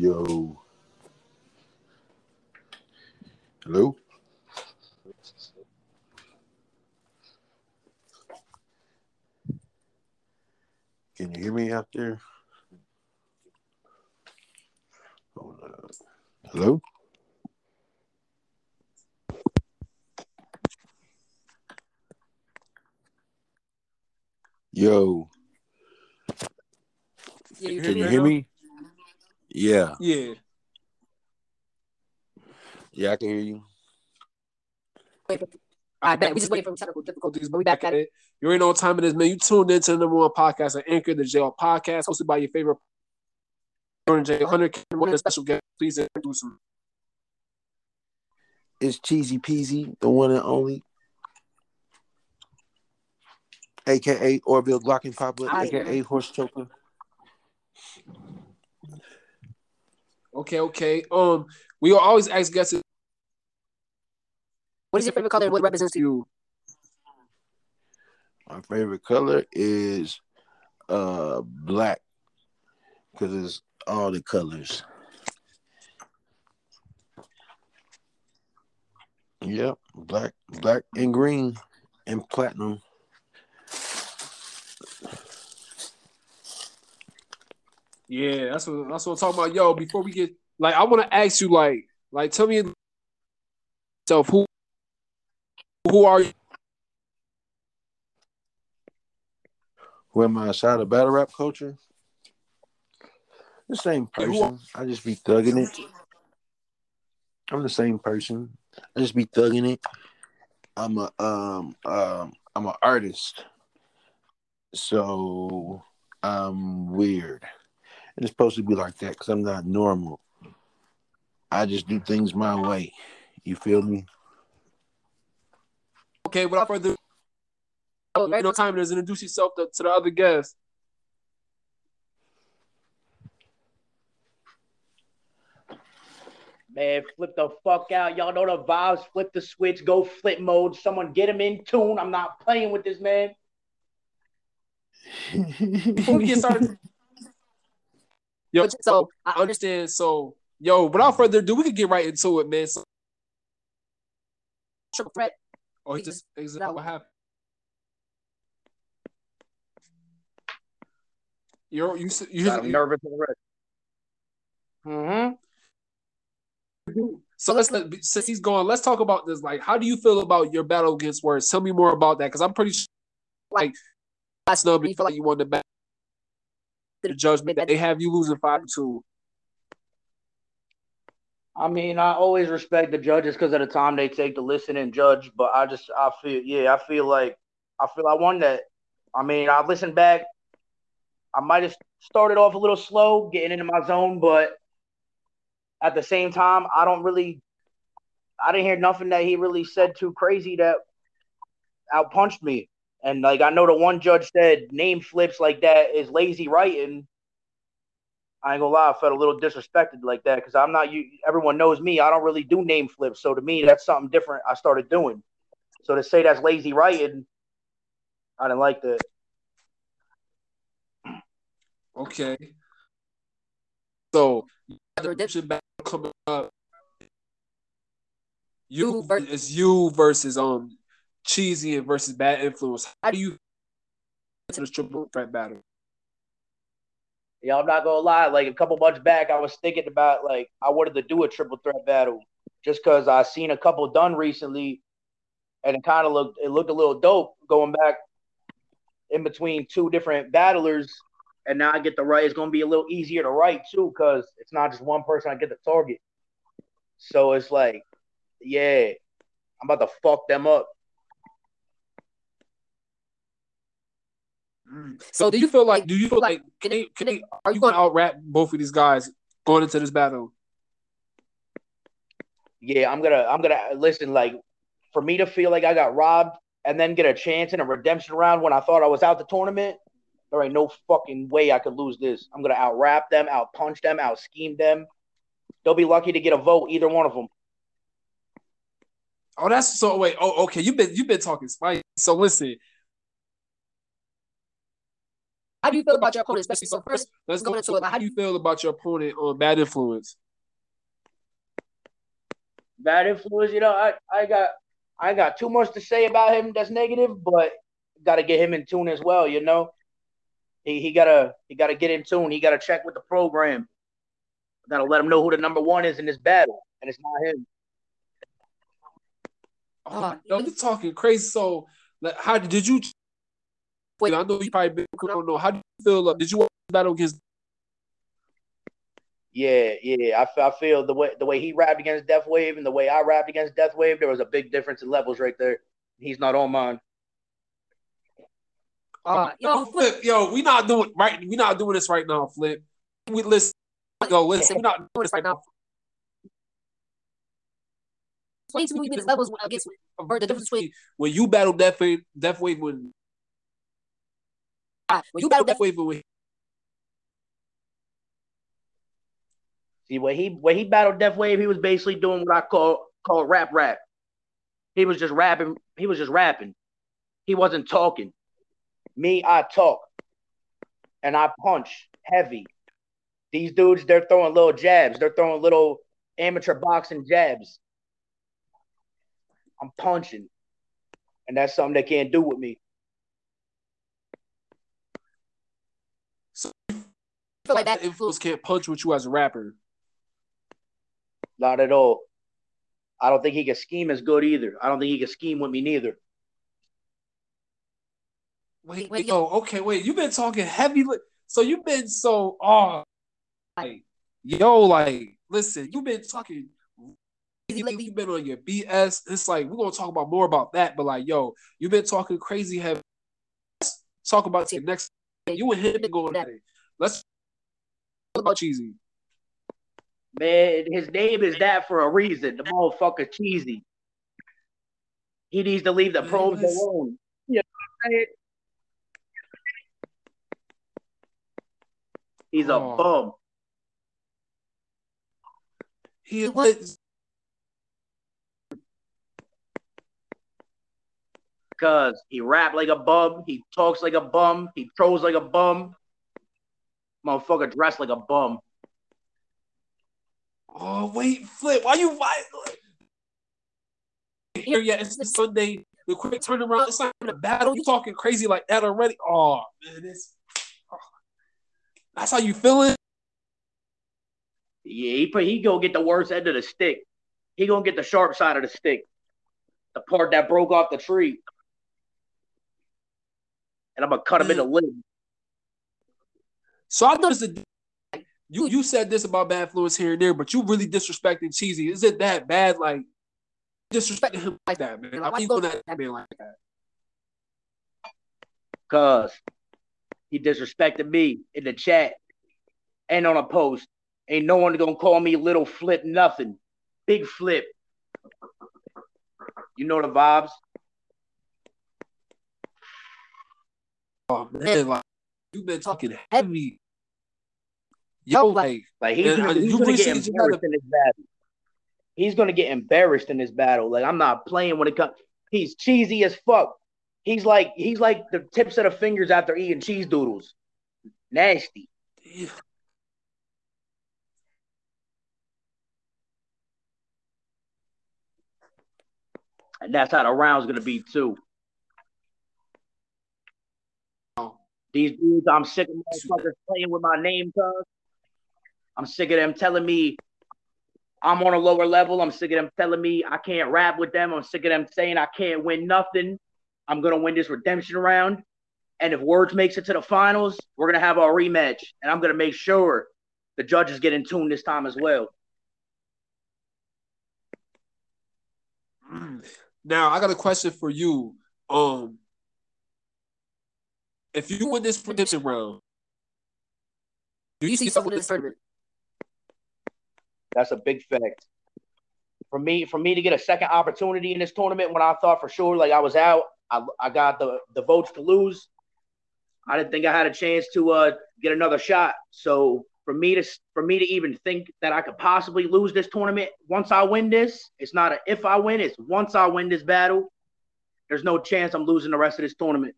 Yo. Hello? Can you hear me out there? Hold up. Hello? Yo, Yeah, you can you hear me? Yeah, Yeah. yeah, I can hear you. I bet we just waiting for technical difficulties, but we back at it. You already know what time it is, man. You tuned into the number one podcast on Anchor, the JL podcast, hosted by your favorite Jordan J. Hunter. What a special guest. Please introduce him. It's Cheesy Peasy, the one and only, aka Orville Glockenpopper, Hi. aka Horse Choker. Okay, okay. Um, we always ask guests What is your favorite color and what represents to you? you. My favorite color is uh black because it's all the colors. Yep, black, black and green and platinum. Yeah, that's what that's what I'm talking about. Yo, before we get like, I want to ask you, like, like, tell me yourself who who are you? Who am I outside of battle rap culture? The same person. I just be thugging it. I'm the same person. I just be thugging it. I'm a um um I'm an artist. So I'm weird. And it's supposed to be like that because I'm not normal. I just do things my way. You feel me? Okay, without further, Oh, you right. know, time it is. Introduce yourself to, to the other guests. Man, flip the fuck out. Y'all know the vibes. Flip the switch. Go flip mode. Someone get him in tune. I'm not playing with this man. Before we get started, yo, So I I understand. So, yo, without further ado, we can get right into it, man. So, triple threat. oh, he just exactly what happened. You're you s- you I'm nervous already. Mm-hmm. so let's let since he's gone, let's talk about this. Like, how do you feel about your battle against words? Tell me more about that, because I'm pretty sure like last number you feel like you won the battle. The judgment that they have you losing five to two. I mean, I always respect the judges because of the time they take to listen and judge. But I just, I feel, yeah, I feel like, I feel I won that. I mean, I listened back. I might have started off a little slow, getting into my zone, but at the same time, I don't really, I didn't hear nothing that he really said too crazy that outpunched me. And like, I know the one judge said name flips like that is lazy writing. I ain't gonna lie, I felt a little disrespected like that because I'm not you. Everyone knows me. I don't really do name flips, so to me, that's something different. I started doing. So to say that's lazy writing, I didn't like that. Okay. So The the redemption redemption battle coming up. You You ver- it's you versus um cheesy versus bad influence. How do you to this triple threat battle? Yeah, I'm not gonna lie. Like a couple months back, I was thinking about like I wanted to do a triple threat battle just because I seen a couple done recently, and it kind of looked it looked a little dope going back in between two different battlers. And now I get to write. It's gonna be a little easier to write too because it's not just one person I get to target. So it's like, yeah, I'm about to fuck them up. So do you feel like do you feel like can they can they are you gonna out rap both of these guys going into this battle? yeah, I'm gonna I'm gonna listen. Like for me to feel like I got robbed and then get a chance in a redemption round when I thought I was out the tournament, there ain't no fucking way I could lose this. I'm gonna out rap them, out punch them, out scheme them. They'll be lucky to get a vote, either one of them. Oh, that's so wait. Oh, okay. You've been you've been talking spicy. So listen. How do you feel about your opponent, especially so first? Let's go into into it. it, How do you feel about your opponent on Bad Influence? Bad influence, you know, I, I got I got too much to say about him that's negative, but gotta get him in tune as well, you know. He he gotta he gotta get in tune. He gotta check with the program. Gotta let him know who the number one is in this battle, and it's not him. Uh, Yo, you talking crazy. So, like, how did you? Wait. I know you probably been, I don't know. How do you feel? Uh, did you watch the battle against? Yeah, yeah. I, I feel the way the way he rapped against Death Wave and the way I rapped against Death Wave, there was a big difference in levels right there. He's not on mine. uh, yo, Flip, Flip, yo, we not doing right. We not doing this right now, Flip. We listen. Yo, listen. We not doing this right now. explain to me his levels against the difference between When you battle Death Wave, Death Wave when uh, Ah, when you battle Death Death Wave when See, when he when he battled Death Wave, he was basically doing what I call call rap rap. He was just rapping. He was just rapping. He wasn't talking. Me, I talk, and I punch heavy. These dudes, they're throwing little jabs. They're throwing little amateur boxing jabs. I'm punching, and that's something they can't do with me. I feel like that influence can't punch with you as a rapper. Not at all. I don't think he can scheme as good either. I don't think he can scheme with me neither. Wait, Wait, wait, yo, okay, wait. You've been talking heavy. Li- so you've been so, oh, like, yo, like, listen, you've been talking. You, you've been on your BS. It's like we're gonna talk about more about that, but like, yo, you've been talking crazy heavy. Let's talk about the next. You and him been going at it. Let's talk about cheesy. Man, his name is that for a reason. The motherfucker cheesy. He needs to leave the Man, probes listen. alone. You know what I'm saying? He's a Oh. bum. He What? Cause he rap like a bum, he talks like a bum, he throws like a bum. Motherfucker dressed like a bum. Oh wait, flip. Why you why? Here, yeah, it's the Sunday. The quick turnaround. It's not even a battle. You talking crazy like that already? Oh man, it's oh. that's how you feeling. Yeah, he put he gonna get the worst end of the stick. He gonna get the sharp side of the stick, the part that broke off the tree. And I'm gonna cut him in the mm. lid. So I noticed that you you said this about bad influence here and there, but you really disrespected cheesy. Is it that bad? Like disrespecting him like that, man? Like, why you going at that man like that? Cause he disrespected me in the chat and on a post. Ain't no one gonna call me little flip nothing. Big flip. You know the vibes. Oh man, like you've been talking heavy. Yo, like Like he's gonna, uh, he's gonna get embarrassed in this battle. He's gonna get embarrassed in this battle. Like I'm not playing when it comes. He's cheesy as fuck. He's like he's like the tips of the fingers after eating cheese doodles. Nasty. And that's how the round's gonna be too. These dudes, I'm sick of motherfuckers playing with my name, cuz. I'm sick of them telling me I'm on a lower level. I'm sick of them telling me I can't rap with them. I'm sick of them saying I can't win nothing. I'm gonna win this redemption round. And if Words makes it to the finals, we're gonna have our rematch. And I'm gonna make sure the judges get in tune this time as well. Now I got a question for you. Um, if you win this prediction round, Do you see something winning this tournament? That's a big fact. For me, for me to get a second opportunity in this tournament when I thought for sure like I was out, I, I got the, the votes to lose. I didn't think I had a chance to uh, get another shot. So for me to for me to even think that I could possibly lose this tournament once I win this, it's not a if I win, it's once I win this battle. There's no chance I'm losing the rest of this tournament.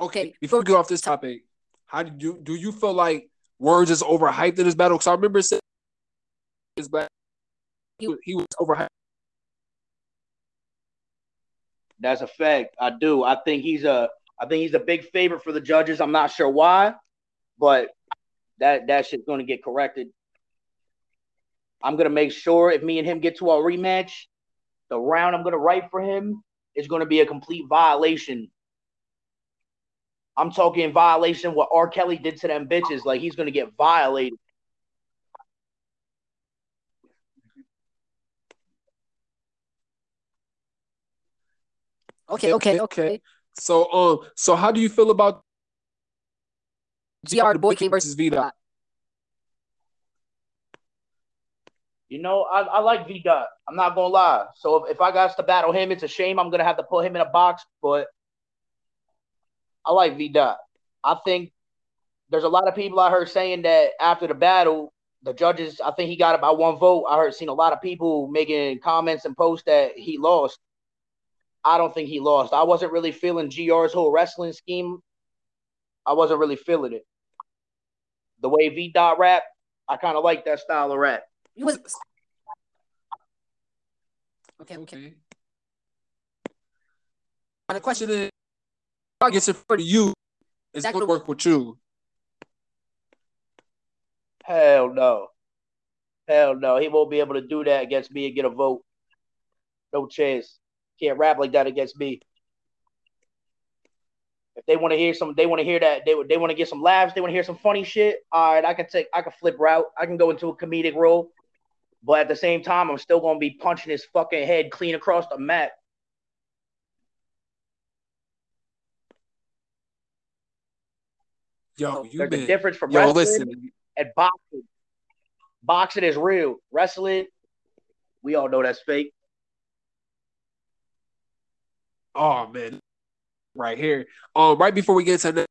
Okay, before we get off this topic, how do you do you feel like Words is overhyped in this battle? Because I remember saying his back he, he was overhyped. That's a fact. I do. I think he's a I think he's a big favorite for the judges. I'm not sure why, but that that shit's going to get corrected. I'm going to make sure if me and him get to a rematch, the round I'm going to write for him is going to be a complete violation. I'm talking violation what R. Kelly did to them bitches. Like he's going to get violated. Okay, okay, okay. So, um, so how do you feel about GR the Boy King versus V Dot? You know, I, I like V Dot. I'm not gonna lie. So if, if I got to battle him, it's a shame I'm gonna have to put him in a box, but I like V Dot. I think there's a lot of people I heard saying that after the battle, the judges, I think he got about one vote. I heard seen a lot of people making comments and posts that he lost. I don't think he lost. I wasn't really feeling GR's whole wrestling scheme. I wasn't really feeling it. The way V dot rap, I kind of like that style of rap. You was okay, okay. And the question is, I guess it for you, is going to work with you? Hell no. Hell no. He won't be able to do that against me and get a vote. No chance can't rap like that against me. If they want to hear some, they want to hear that. They they want to get some laughs. They want to hear some funny shit. All right, I can take. I can flip route. I can go into a comedic role, but at the same time, I'm still gonna be punching his fucking head clean across the mat. Yo, you There's been, a difference from yo, wrestling listen. and boxing. Boxing is real. Wrestling, we all know that's fake. Oh man, right here. Um, right before we get to that,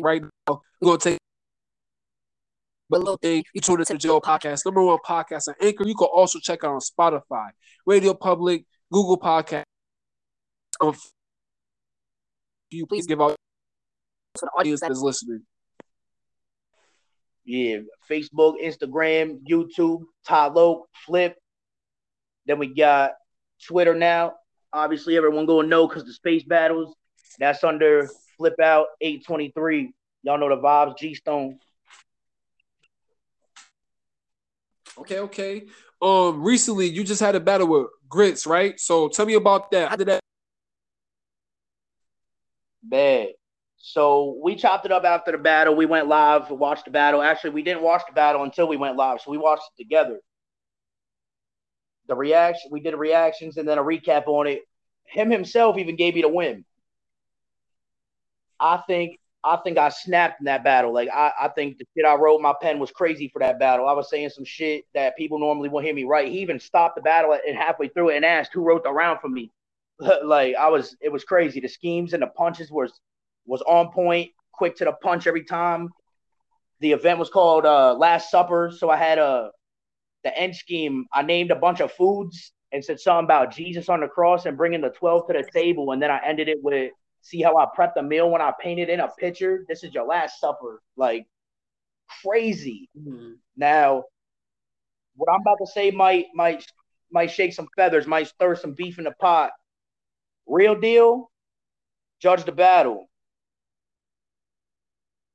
right now, we're gonna take but little thing, you tune into the Joe Podcast, number one podcast on Anchor. You can also check out on Spotify, Radio Public, Google Podcast. Um, you please give out to the audience that is listening. Yeah, Facebook, Instagram, YouTube, Talo, Flip. Then we got Twitter now. Obviously, everyone going to know because the space battles. That's under Flip Out 823. Y'all know the vibes, G Stone. Okay, okay. Um, recently you just had a battle with Ritz, right? So tell me about that. How did that? Bad. So we chopped it up after the battle. We went live, watched the battle. Actually, we didn't watch the battle until we went live, so we watched it together the reaction. We did reactions and then a recap on it. Him himself even gave me the win. I think I think I snapped in that battle. Like I, I think the shit I wrote my pen was crazy for that battle. I was saying some shit that people normally won't hear me right. He even stopped the battle and halfway through it and asked who wrote the round for me. like I was it was crazy. The schemes and the punches was was on point, quick to the punch every time. The event was called uh, Last Supper, so I had a the end scheme, I named a bunch of foods and said something about Jesus on the cross and bringing the 12 to the table. And then I ended it with, see how I prepped the meal when I painted in a picture? This is your last supper. Like crazy. Mm-hmm. Now, what I'm about to say might, might, might shake some feathers, might stir some beef in the pot. Real deal, judge the battle.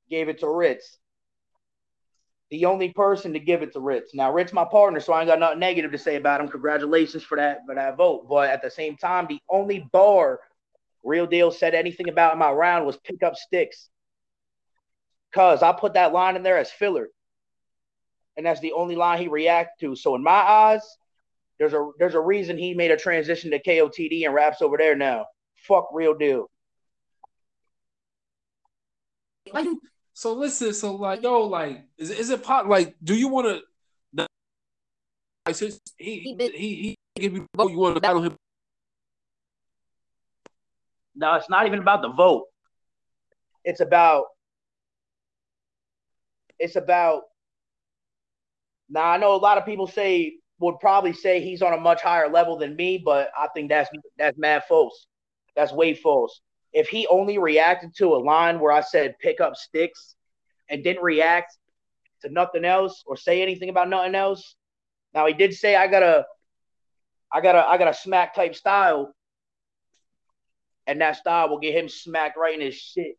Gave it to Ritz the only person to give it to Ritz. Now, Ritz, my partner, so I ain't got nothing negative to say about him. Congratulations for that for that vote. But at the same time, the only bar Real Deal said anything about in my round was pick up sticks. Cause I put that line in there as filler. And that's the only line he reacted to. So in my eyes, there's a there's a reason he made a transition to KOTD and raps over there now. Fuck real deal. So listen, so like, yo, like, is is it pot? Like, do you want to? Like, since he he he, he give you vote, you want to battle him? No, it's not even about the vote. It's about. It's about. Now I know a lot of people say would probably say he's on a much higher level than me, but I think that's that's mad false. That's way false. If he only reacted to a line where I said pick up sticks and didn't react to nothing else or say anything about nothing else. Now he did say I got a I got a I got a smack type style. And that style will get him smacked right in his shit.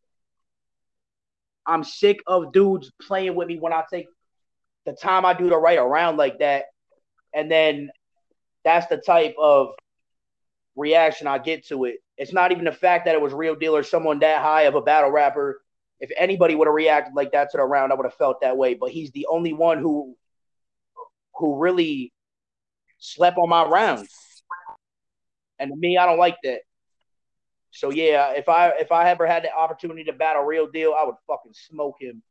I'm sick of dudes playing with me when I take the time I do to write around like that. And then that's the type of reaction I get to it. It's not even the fact that it was real deal or someone that high of a battle rapper. If anybody would have reacted like that to the round, I would have felt that way. But he's the only one who who really slept on my rounds. And to me, I don't like that. So yeah, if I if I ever had the opportunity to battle real deal, I would fucking smoke him.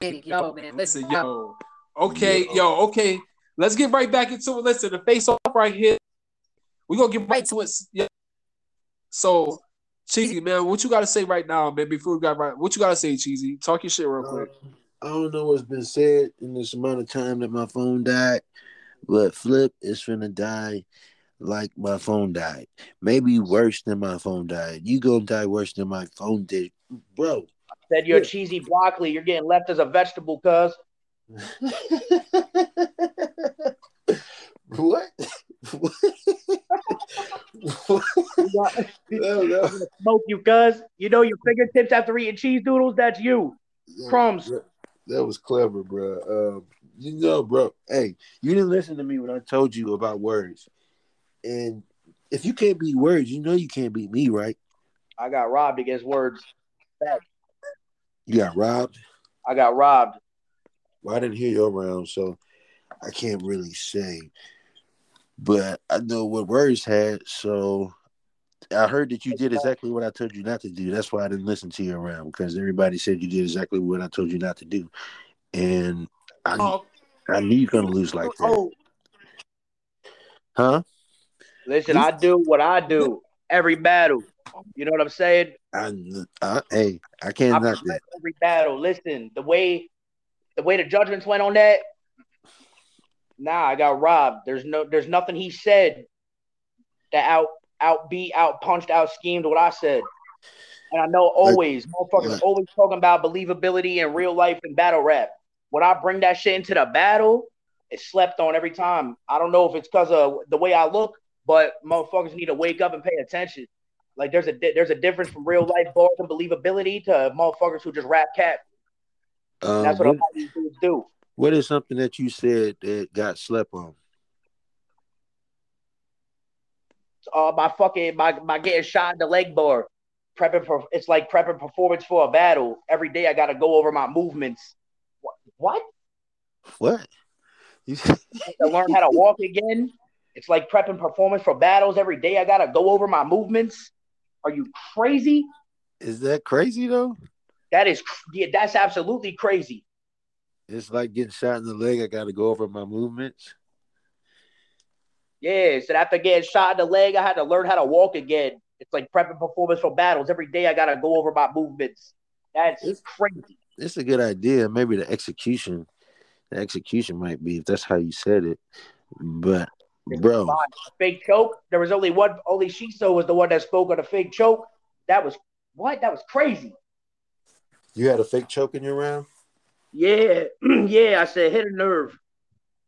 Yo, man, listen, Listen, yo. yo. Okay, Yo. yo, okay. Let's get right back into it. Listen, the face off right here. We're gonna get right to it. Yeah. So, Cheesy, man, what you gotta say right now, man, before we got right? What you gotta say, Cheesy? Talk your shit real uh, quick. I don't know what's been said in this amount of time that my phone died, but Flip is finna die like my phone died. Maybe worse than my phone died. You gonna die worse than my phone did, bro. Said you're cheesy broccoli, you're getting left as a vegetable, cuz. what? what? no, no. Smoke you, cuz. You know your fingertips after eating cheese doodles, that's you. Crumbs. That, that was clever, bro. Um, you know, bro. Hey, you didn't listen to me when I told you about words. And if you can't beat words, you know you can't beat me, right? I got robbed against words. You got robbed. I got robbed. Well, I didn't hear your round, so I can't really say. But I know what words had, so I heard that you did exactly what I told you not to do. That's why I didn't listen to you around because everybody said you did exactly what I told you not to do, and I, Oh, I knew you're gonna lose like that, oh, huh? Listen, I do what I do every battle. You know what I'm saying? I, I hey, I can't I knock that. every battle. Listen, the way the way the judgments went on that, nah, I got robbed. There's no there's nothing he said that out out beat, out punched, out schemed what I said. And I know always, motherfuckers like- always talking about believability in real life and battle rap. When I bring that shit into the battle, it's slept on every time. I don't know if it's because of the way I look, but motherfuckers need to wake up and pay attention. Like there's a di- there's a difference from real life bars and believability to motherfuckers who just rap cat. Um, That's what a lot of these dudes do. What is something that you said that got slept on? Uh, my fucking my my getting shot in the leg bar, prepping for it's like prepping performance for a battle. Every day I got to go over my movements. What? What? You, to learn how to walk again. It's like prepping performance for battles. Every day I got to go over my movements. Are you crazy? is that crazy though? That is yeah, that's absolutely crazy. It's like getting shot in the leg. I got to go over my movements. Yeah, so after getting shot in the leg, I had to learn how to walk again. It's like prepping performance for battles. Every day I gotta go over my movements. That's It's- crazy. It's a good idea. Maybe the execution, the execution might be if that's how you said it. But bro, Fake choke. There was only one. Only Shiso was the one that spoke on the fake choke. That was what? That was crazy. you had a fake choke in your round. Yeah, yeah. I said hit a nerve,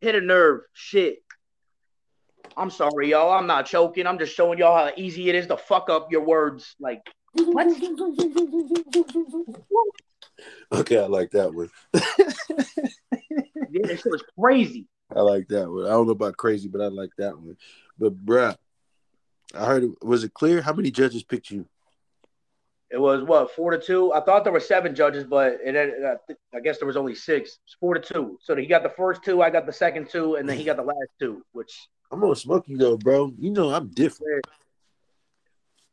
hit a nerve. Shit. I'm sorry, y'all. I'm not choking. I'm just showing y'all how easy it is to fuck up your words. Like what? Okay, I like that one. Yeah, this shit was crazy. I like that one. I don't know about crazy, but I like that one. But bruh, I heard it was it clear? How many judges picked you? It was what four to two. I thought there were seven judges, but it ended, I th- I guess there was only six. It's four to two. So he got the first two, I got the second two, and then he got the last two. Which I'm gonna smoke you though, bro. You know I'm different.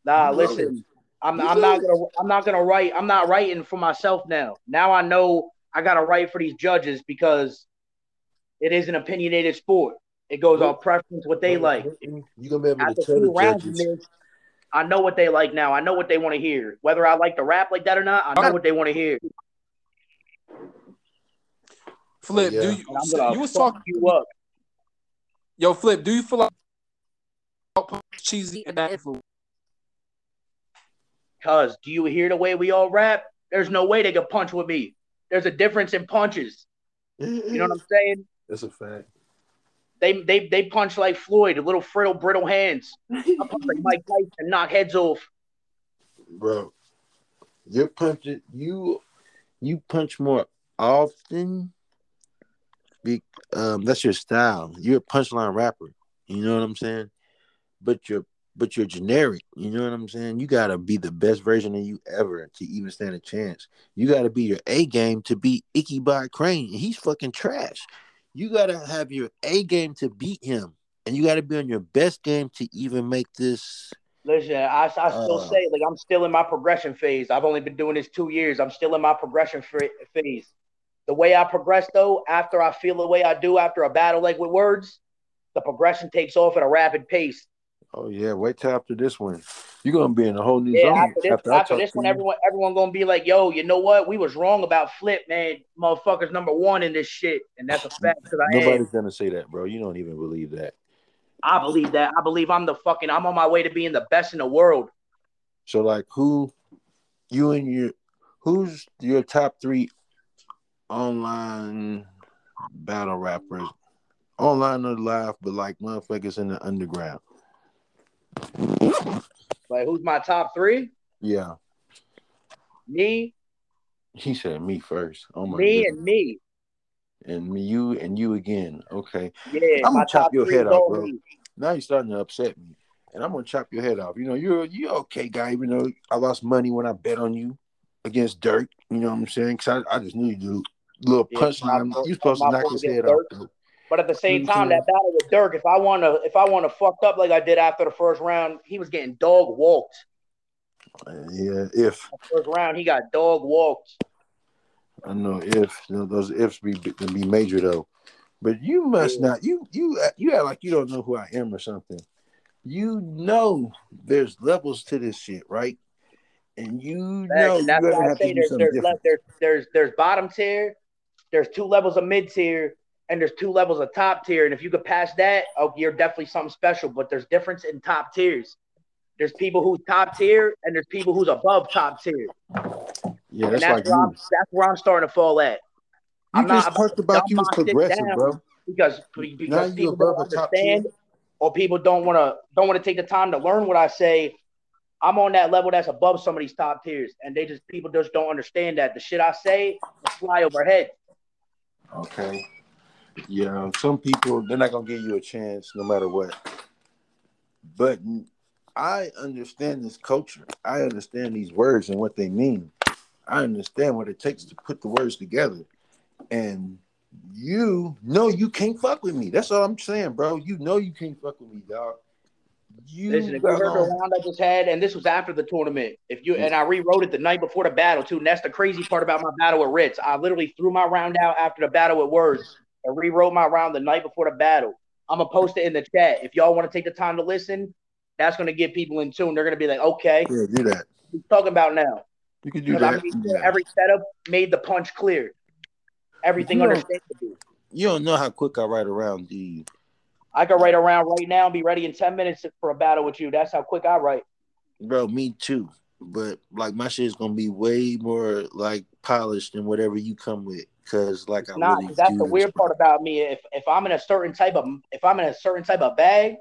nah, No. listen, I'm I'm not gonna I'm not gonna write. I'm not writing for myself now. Now I know I gotta write for these judges because it is an opinionated sport. It goes on preference, what they like. You gonna be able After to tell the judges. this, I know what they like now. I know what they want to hear. Whether I like to rap like that or not, I know what they want to hear. Flip, oh, Yeah. do you? So you was talking. you up. Yo, Flip, do you feel like cheesy and that influence. Cause do you hear the way we all rap? There's no way they could punch with me. There's a difference in punches. You know what I'm saying? That's a fact. They they they punch like Floyd, a little brittle brittle hands. I punch like Mike Tyson, knock heads off. Bro, you're punching you you punch more often. Be, um, that's your style. You're a punchline rapper. You know what I'm saying? But you're but you're generic. You know what I'm saying? You gotta be the best version of you ever to even stand a chance. You gotta be your A game to beat Ichabod Crane. He's fucking trash. You gotta have your A game to beat him, and you gotta be on your best game to even make this. Listen, I, I still Uh. say like I'm still in my progression phase. I've only been doing this two years. I'm still in my progression phase. The way I progress though, after I feel the way I do after a battle like with words, the progression takes off at a rapid pace. Oh yeah, wait till after this one. You're gonna be in a whole new Yeah, zone after this, after after this one, everyone everyone gonna be like, "Yo, you know what? We was wrong about Flip, man. Motherfuckers number one in this shit, and that's a fact I am. Nobody's gonna say that, bro. You don't even believe that. I believe that. I believe I'm the fucking. I'm on my way to being the best in the world. So like, who, you and your, who's your top three online battle rappers, online or live, but like motherfuckers in the underground? Like, who's my top three? Yeah, Me, he said me first. Oh my me, goodness. and me. and me, you and you again. Okay, Yeah, I'ma chop your head off, bro. me. now you're starting to upset me, and I'm gonna chop your head off. You know, you're you okay guy. Even though I lost money when I bet on you against Dirk. You know what I'm saying? Cause I, I just knew you do little Yeah, punchline. You supposed to knock his head off. Though. But at the same You time, I'm that battle with Dirk, if I want to, if I want to fucked up like I did after the first round, he was getting dog walked. Yeah, if First round, he got dog walked. I know if you know, those ifs be be major though, but you must Yeah. not. You you you act like you don't know who I am or something. You know, there's levels to this shit, right? And you Facts, know and that's gonna why I say there's there's, different. there's there's there's bottom tier, there's two levels of mid tier, and there's two levels of top tier. And if you could pass that, oh, you're definitely something special. But there's difference in top tiers. There's people who's top tier, and there's people who's above top tier. Yeah, that's that's like where I'm, you. that's where I'm starting to fall at. You I'm just not talked about you was progressive, bro. because because you people don't understand or people don't want to don't want to take the time to learn what I say. I'm on that level that's above some of these top tiers, and they just people just don't understand that the shit I say will fly overhead. Okay. Yeah, some people they're not gonna give you a chance no matter what. But I understand this culture. I understand these words and what they mean. I understand what it takes to put the words together. And you know you can't fuck with me. That's all I'm saying, bro. You know you can't fuck with me, dog. You Listen, if you heard the round I just had, and this was after the tournament. If you and I mm-hmm. rewrote it the night before the battle too, and that's the crazy part about my battle with Ritz. I literally threw my round out after the battle with Words and rewrote my round the night before the battle. I'm gonna post it in the chat. If y'all want to take the time to listen, that's gonna get people in tune. They're gonna be like, okay, Yeah, do that. what you talking about now? You can do Because I that. Yeah. every setup made the punch clear. Everything You understandable. You don't know how quick I write around, do you? I can write around right now and be ready in 10 minutes for a battle with you. That's how quick I write. Bro, me too. But like my shit is gonna be way more like polished than whatever you come with. Cause like I Not really that's do the weird part about me. If if I'm in a certain type of if I'm in a certain type of bag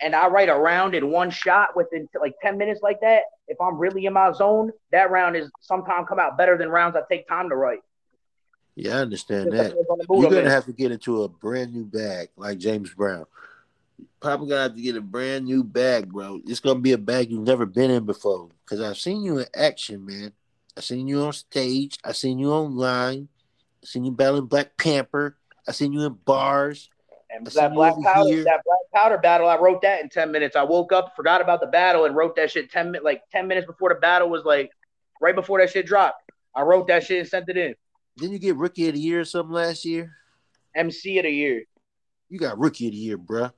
and I write a round in one shot within like 10 minutes like that, if I'm really in my zone, that round is sometimes come out better than rounds I take time to write. Yeah, I understand that. depends on the mood You're gonna have to get into a brand new bag like James Brown. Probably gonna have to get a brand new bag, bro. It's gonna be a bag you've never been in before. Cause I've seen you in action, man. I seen you on stage. I seen you online. I seen you battling Black Panther. I seen you in bars. And I that black powder, here. that black powder battle, I wrote that in ten minutes. I woke up, forgot about the battle, and wrote that shit ten like ten minutes before the battle was like right before that shit dropped. I wrote that shit and sent it in. Didn't you get Rookie of the Year or something last year? MC of the year, You got Rookie of the Year, bruh.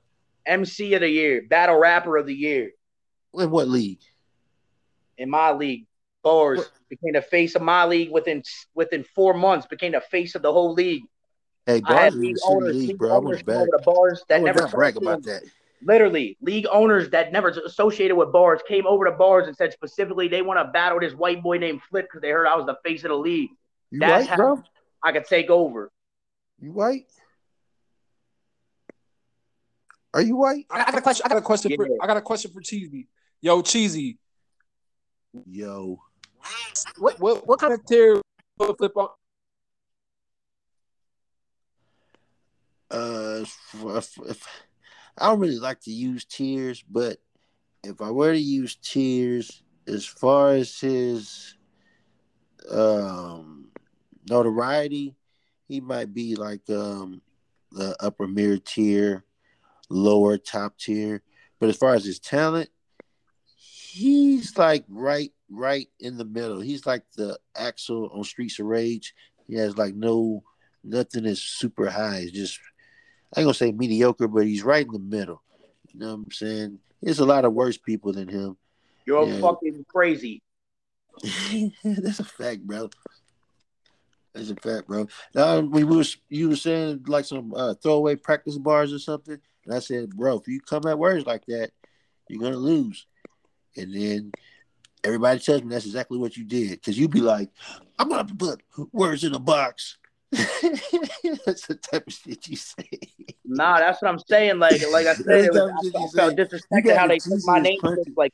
MC of the year, battle rapper of the year In what league? in my league. Bars What? became the face of my league within within four months. Became the face of the whole league. Hey, I had bars league owners, league, league bro. Owners back. over the bars that never brag about that. Literally, league owners that never associated with bars came over to bars and said specifically they want to battle this white boy named Flip because they heard I was the face of the league. You That's white, how- bro? I could take over. You white? Are you white? I got a question. I got a question for. I got a question for Cheesy. Yo, Cheesy, Yo, what what what kind of tier flip on? uh, if, if, I don't really like to use tears, but if I were to use tears, as far as his um notoriety, he might be like um the upper mid tier, lower top tier. But as far as his talent, he's like right right in the middle. He's like the Axel on Streets of Rage. He has like no nothing is super high. It's just I ain't gonna say mediocre, but he's right in the middle. You know what I'm saying? There's a lot of worse people than him. You're Yeah. fucking crazy. That's a fact, bro. That's a fact, bro. Now we was you were saying like some uh, throwaway practice bars or something, and I said, bro, if you come at words like that, you're gonna lose. And then everybody tells me that's exactly what you did, because you'd be like, I'm gonna put words in a box. that's the type of shit you say. Nah, that's what I'm saying. Like, like I said, it was, I, I felt. You disrespected how they took my name. Like,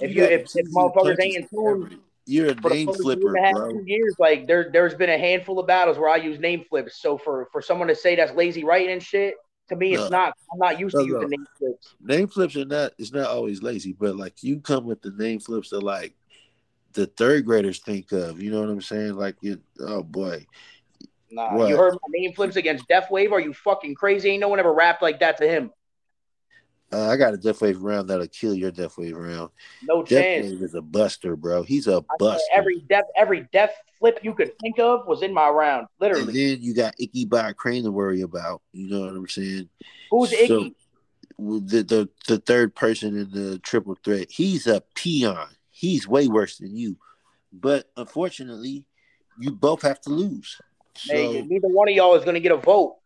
if You you if, if motherfuckers ain't in tune. You're a name flipper, year and a half, bro. two years, like there there's been a handful of battles where I use name flips. So for for someone to say that's lazy writing and shit, to me it's No. not. I'm not used No, to no. name flips. name flips are not it's not always lazy, but like you come with the name flips that like the third graders think of. You know what I'm saying? Like you oh boy. Nah, What? you heard my name flips against Death Wave? Are you fucking crazy? Ain't no one ever rapped like that to him. Uh, I got a death wave round that'll kill your death wave round. No Death chance. wave is a buster, bro. He's a I buster. every death every death flip you could think of was in my round, literally. and then you got Ichabod Crane to worry about. You know what I'm saying? Who's So, with the, the the third person in the triple threat. He's a peon. He's way worse than you. But unfortunately, you both have to lose. So Hey, neither one of y'all is gonna get a vote.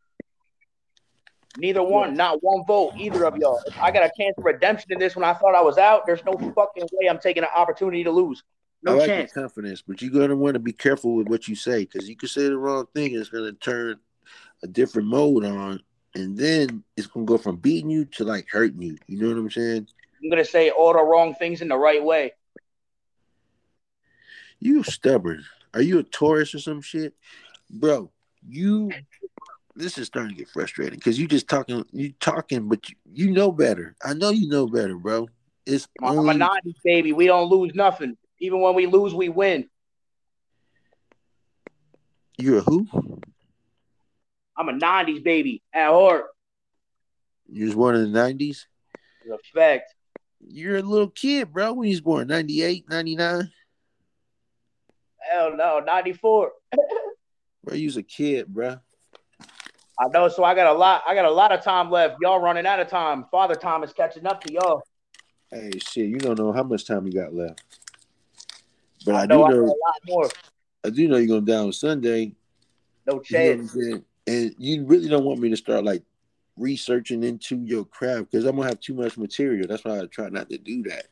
Neither one, not one vote, either of y'all. If I got a chance of redemption in this when I thought I was out, there's no fucking way I'm taking an opportunity to lose. No like chance. confidence, but you're gonna want to be careful with what you say because you could say the wrong thing it's gonna turn a different mode on, and then it's gonna go from beating you to like hurting you. You know what I'm saying? I'm gonna say all the wrong things in the right way. You stubborn. Are you a Taurus or some shit, bro? You. This is starting to get frustrating because you just talking, you talking, but you, you know better. I know you know better, bro. It's I'm only a 90s baby. We don't lose nothing. Even when we lose, we win. you're a who? I'm a 90s baby at heart. You was born in the '90s. It's a fact. You're a little kid, bro. When you was born, 98, 99. Hell no, 94. Bro, you was a kid, bro. I know, so I got a lot. I got a lot of time left. Y'all running out of time. Father time is catching up to y'all. Hey, shit, you don't know how much time you got left. But I, I do know I got a lot more. I do know you're going down Sunday. No You know chance. And you really don't want me to start like researching into your craft because I'm gonna have too much material. That's why I try not to do that.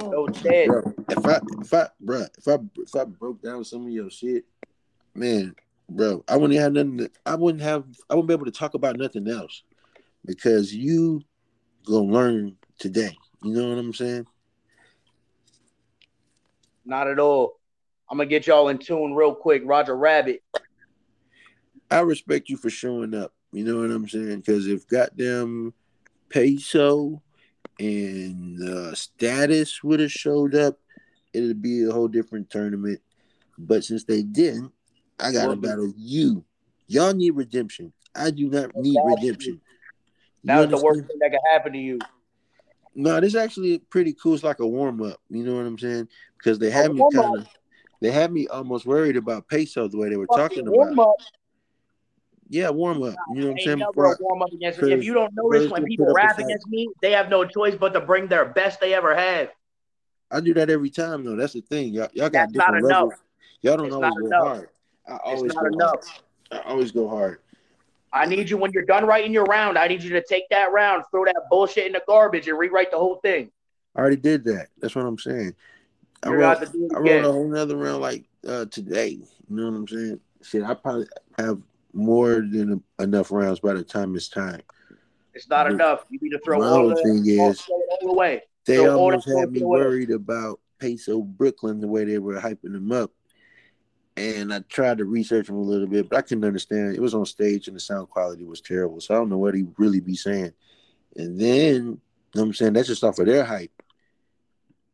No chance. Bro, if I if I bro, if I if I broke down some of your shit, man, bro, I wouldn't have nothing. To, I wouldn't have. I wouldn't be able to talk about nothing else because you gonna learn today. You know what I'm saying? Not at all. I'm gonna get y'all in tune real quick. Roger Rabbit. I respect you for showing up. You know what I'm saying? Because if goddamn peso and uh, status would have showed up, it'd be a whole different tournament. But since they didn't, I got to Well, battle you. Y'all need redemption. I do not need redemption. You That the worst thing that could happen to you. No, this actually pretty cool. It's like a warm up. You know what I'm saying? Because they had me kind of, they had me almost worried about peso the way they were talking about. up. Yeah, warm up. You know what I'm saying? Before warm up against. If you don't notice, when people rap against me, they have no choice but to bring their best they ever had. I do that every time though. That's the thing. Y'all, y'all got That's not different enough. levels. Y'all don't It's always go hard. I always It's not go enough. hard. I always go hard. I need you when you're done writing your round. I need you to take that round, throw that bullshit in the garbage, and rewrite the whole thing. I already did that. That's what I'm saying. I You're wrote, gonna have to do it I wrote a whole nother round like uh, today. You know what I'm saying? Shit, I probably have more than enough rounds by the time it's time. It's not My- enough. You need to throw my all the thing all, is- throw all away. They So all almost had me away. worried about Peso Brooklyn the way they were hyping him up. And I tried to research him a little bit, but I couldn't understand. It was on stage and the sound quality was terrible. So I don't know what he really be saying. And then, you know what I'm saying, that's just off of their hype.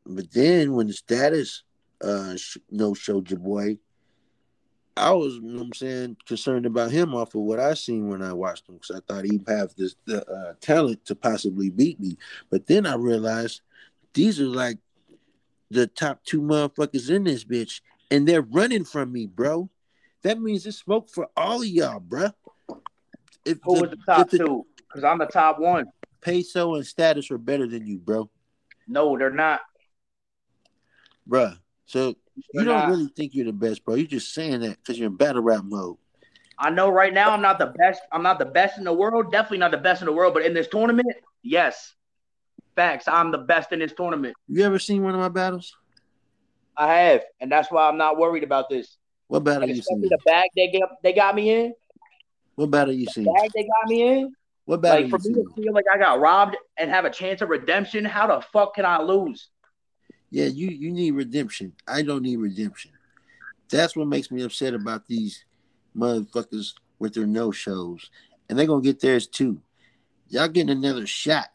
But then when the status uh sh- no showed your boy, I was, you know what I'm saying, concerned about him off of what I seen when I watched him because I thought he'd have this the uh, talent to possibly beat me. But then I realized these are like the top two motherfuckers in this bitch, and they're running from me, bro. That means it's smoke for all of y'all, bro. If Who was the top the two? Because I'm the top one. Peso and status are better than you, bro, No, they're not. bro. So you They're don't not. really think you're the best, bro. You're just saying that because you're in battle rap mode. I know right now I'm not the best. I'm not the best in the world. Definitely not the best in the world. But in this tournament, yes, facts. I'm the best in this tournament. You ever seen one of my battles? I have, and that's why I'm not worried about this. What battle you seen? the bag they got they got me in. What battle you seen? Bag they got me in. What battle Like for me to feel like I got robbed and have a chance of redemption, how the fuck can I lose? Yeah, you you need redemption. I don't need redemption. That's what makes me upset about these motherfuckers with their no shows, and they're gonna get theirs too. Y'all getting another shot.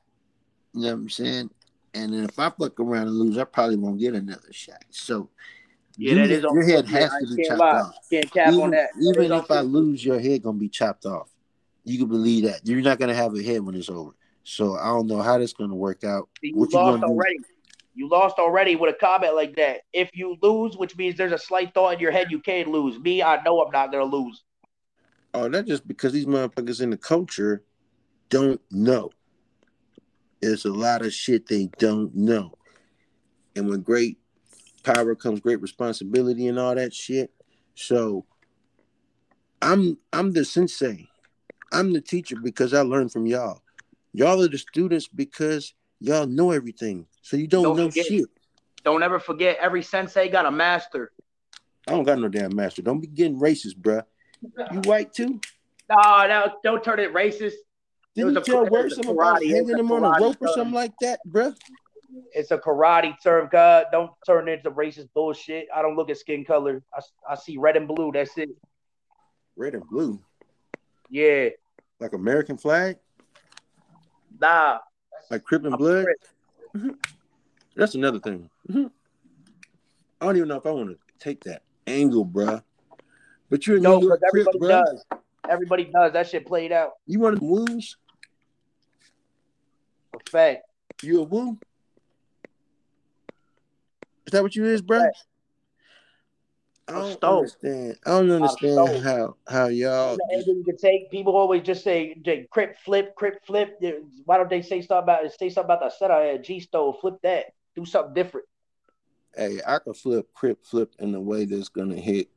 You know what I'm saying? And then if I fuck around and lose, I probably won't get another shot. So Yeah, you- that is your head has I to be chopped lie. off. Can't cap Even, that. That even is if I lose, your head gonna be chopped off. You can believe that. You're not gonna have a head when it's over. So I don't know how that's gonna work out. you What you lost gonna do? already. You lost already with a comment like that. If you lose, which means there's a slight thought in your head you can't lose. Me, I know I'm not gonna lose. Oh, that's just because these motherfuckers in the culture don't know. There's a lot of shit they don't know. And when great power comes great responsibility and all that shit. So I'm I'm the sensei. I'm the teacher because I learned from y'all. Y'all are the students because y'all know everything. So you don't, Don't know forget- shit. Don't ever forget every sensei got a master. I don't got no damn master. Don't be getting racist, bruh. You white too? No, no, don't turn it racist. Didn't you tell it was Word a something about. Hanging them on a rope or something like that, bruh? It's a karate term, God. Don't turn into racist bullshit. I don't look at skin color. I, I see red and blue. That's it. Red and blue. Yeah. Like American flag? Nah. Like Crip and I'm Blood? That's another thing. I don't even know if I want to take that angle, bruh. But you're a No, New York Crip, bruh. does. Everybody does. That shit played out. You want to woos? Fact. You a woo? Is that what you is, bro? I don't stoked. understand. I don't understand how how y'all. The you can take. People always just say, "J- "Crip flip, crip flip." Why don't they say something about say something about the set I had? G stole, flip that. Do something different. Hey, I can flip, crip, flip in a way that's gonna hit,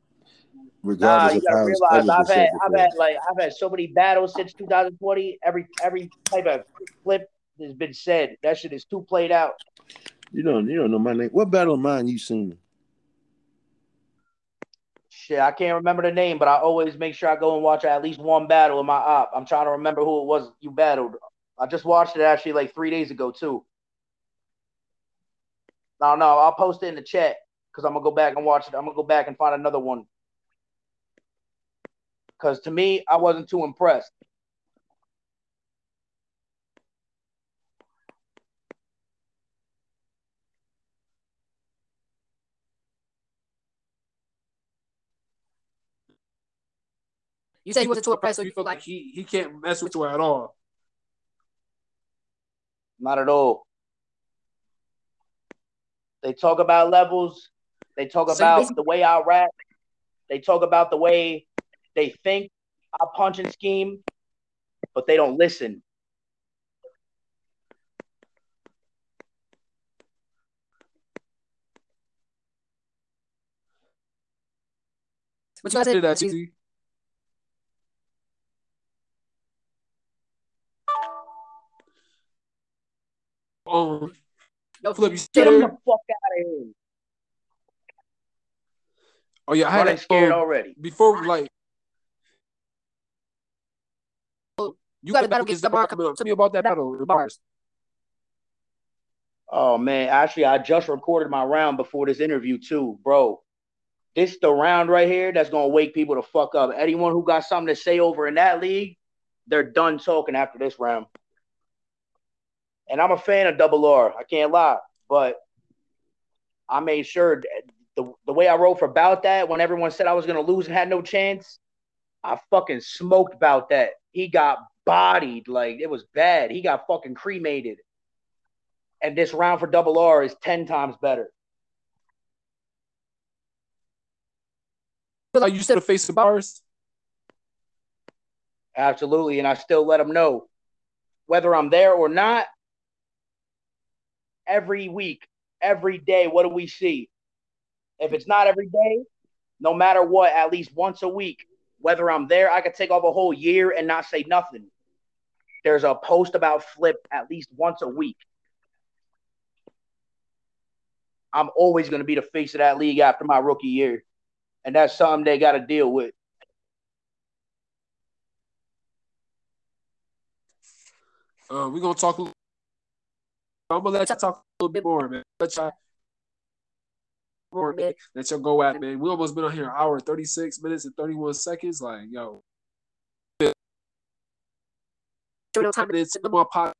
Nah, regardless you of gotta realize I've had I've had like I've had so many battles since 2020. Every every type of flip has been said. That shit is too played out. You don't, you don't know my name. What battle of mine you seen? Shit, I can't remember the name, but I always make sure I go and watch at least one battle in my op. I'm trying to remember who it was you battled. I just watched it actually like three days ago too. No, no, I'll post it in the chat because I'm gonna go back and watch it. I'm gonna go back and find another one. Because to me, I wasn't too impressed. You said he wasn't too impressed, so you you feel feel like like he he can't mess with you at all. Not at all. They talk about levels. They talk So about the way I rap. They talk about the way they think I punch and scheme, but they don't listen. But you guys Did Um, Yo, Flip, you Get him the fuck out of here. Oh yeah, I had a, scared um, already. before like. You got a battle against against the bar. Tell me about that battle. The bars. Oh man, actually, I just recorded my round before this interview too, bro. This the round right here that's gonna wake people to fuck up. Anyone who got something to say over in that league, they're done talking after this round. And I'm a fan of Double R. I can't lie, but I made sure the the way I wrote for about that when everyone said I was gonna lose and had no chance, I fucking smoked about that. He got bodied like it was bad. He got fucking cremated and this round for double R is 10 times better. You still face the bars. Absolutely. And I still let them know whether I'm there or not. Every week, every day, what do we see? If it's not every day, no matter what, at least once a week, whether I'm there, I could take off a whole year and not say nothing. There's a post about Flip at least once a week. I'm always going to be the face of that league after my rookie year. And that's something they got to deal with. Uh, we're gonna talk. A little- I'm gonna let you talk a little bit more, man. Let y'all more, man. Let y'all go at, man. We almost been on here an hour, 36 minutes and 31 seconds. Like, yo, Show no time. it's in my podcast,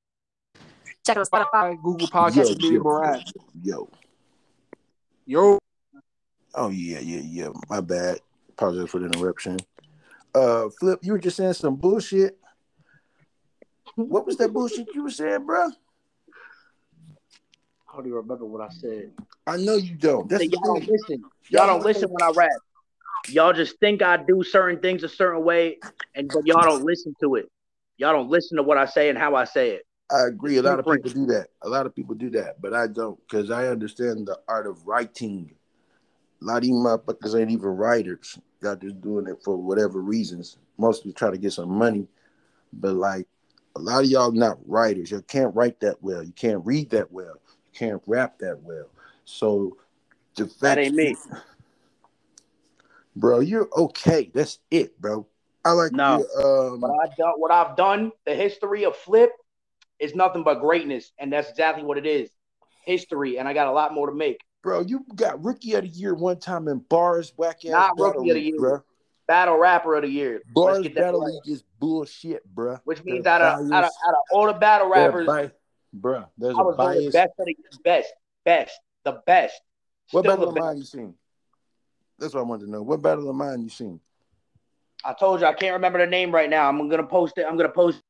Check on Spotify. Google Podcasts, and many yo, more apps. yo. Yo, Oh yeah, yeah, yeah. My bad. Apologize for the interruption. Uh, Flip, you were just saying some bullshit. What was that bullshit you were saying, bro? I don't even remember what I said. I know you don't. That's y'all don't listen. Y'all don't listen when I rap. Y'all just think I do certain things a certain way, and but y'all don't listen to it. Y'all don't listen to what I say and how I say it. I agree. A lot of people do that. A lot of people do that, but I don't because I understand the art of writing. A lot of you motherfuckers ain't even writers. Y'all just doing it for whatever reasons. Mostly try to get some money, but like a lot of y'all not writers. You can't write that well. You can't read that well. Can't rap that well. So the fact That ain't me. bro. You're okay. That's it, bro. I like No. your, um, What I done, what I've done, the history of Flip is nothing but greatness, and that's exactly what it is. History, and I got a lot more to make. bro. You got rookie of the year one time in bars, whack ass Not battle rookie of the year. bro. Battle rapper of the year. Bars Let's get that battle right. league is bullshit, bro. Which means out of, out of out of all the battle rappers, They're. There's I a was bias. best the best, best, the best. What Still battle the of mine you seen? That's what I wanted to know. What battle of mine you seen? I told you I can't remember the name right now. I'm gonna post it. I'm gonna post